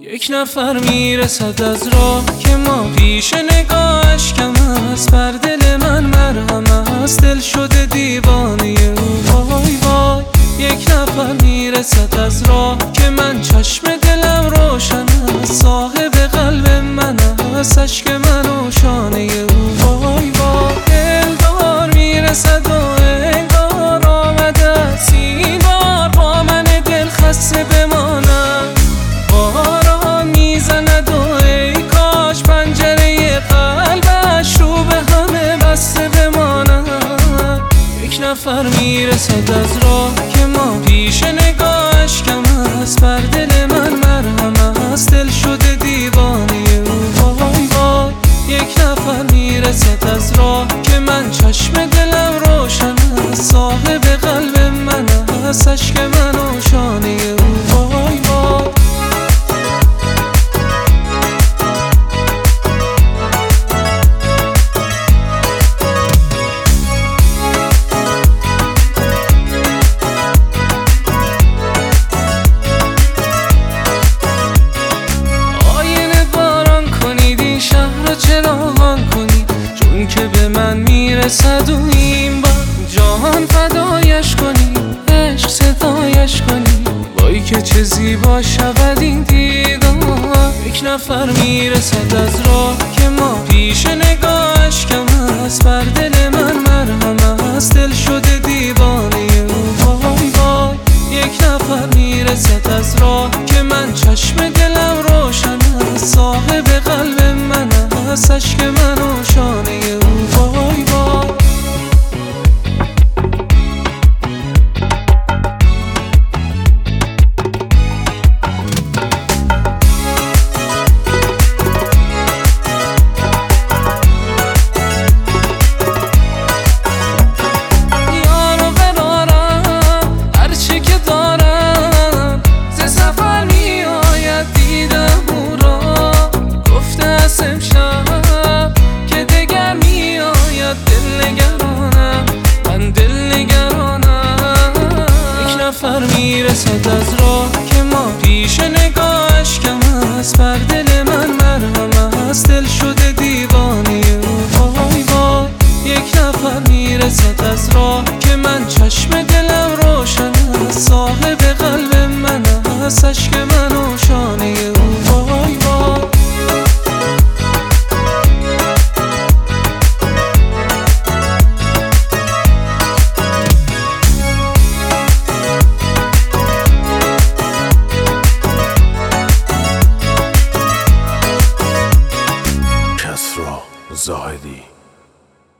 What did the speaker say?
یک نفر می‌رسد از راه که ما پیش نگاهش کم است. بر دل من مرهم است. دل شده دیوانه او. وای وای یک نفر می‌رسد از راه که من چشم دلم روشن است. صاحب قلب من است. عشق من نفر می‌رسد از راه که ما پیش نگاهش کم است. بر دل من مرهم است. دل شده دیوانه او. وای وای یک نفر می‌رسد از راه که من چشم دلم روشن است. صاحب قلب من است. عشق من می‌رسد و این بار جهان فدایش کنید عشق صدایش کنید وای که چه زیبا شود این دیدار یک نفر می‌رسد از راه که ما پیش نگاهش نفر می‌رسد از راه که ما پیش نگاهش کم است. بر دل من مرهم است. دل شده دیوانه او وای وای. یک نفر می‌رسد از راه که من چشم دلم روشن است. صاحب قلب من است. عشق من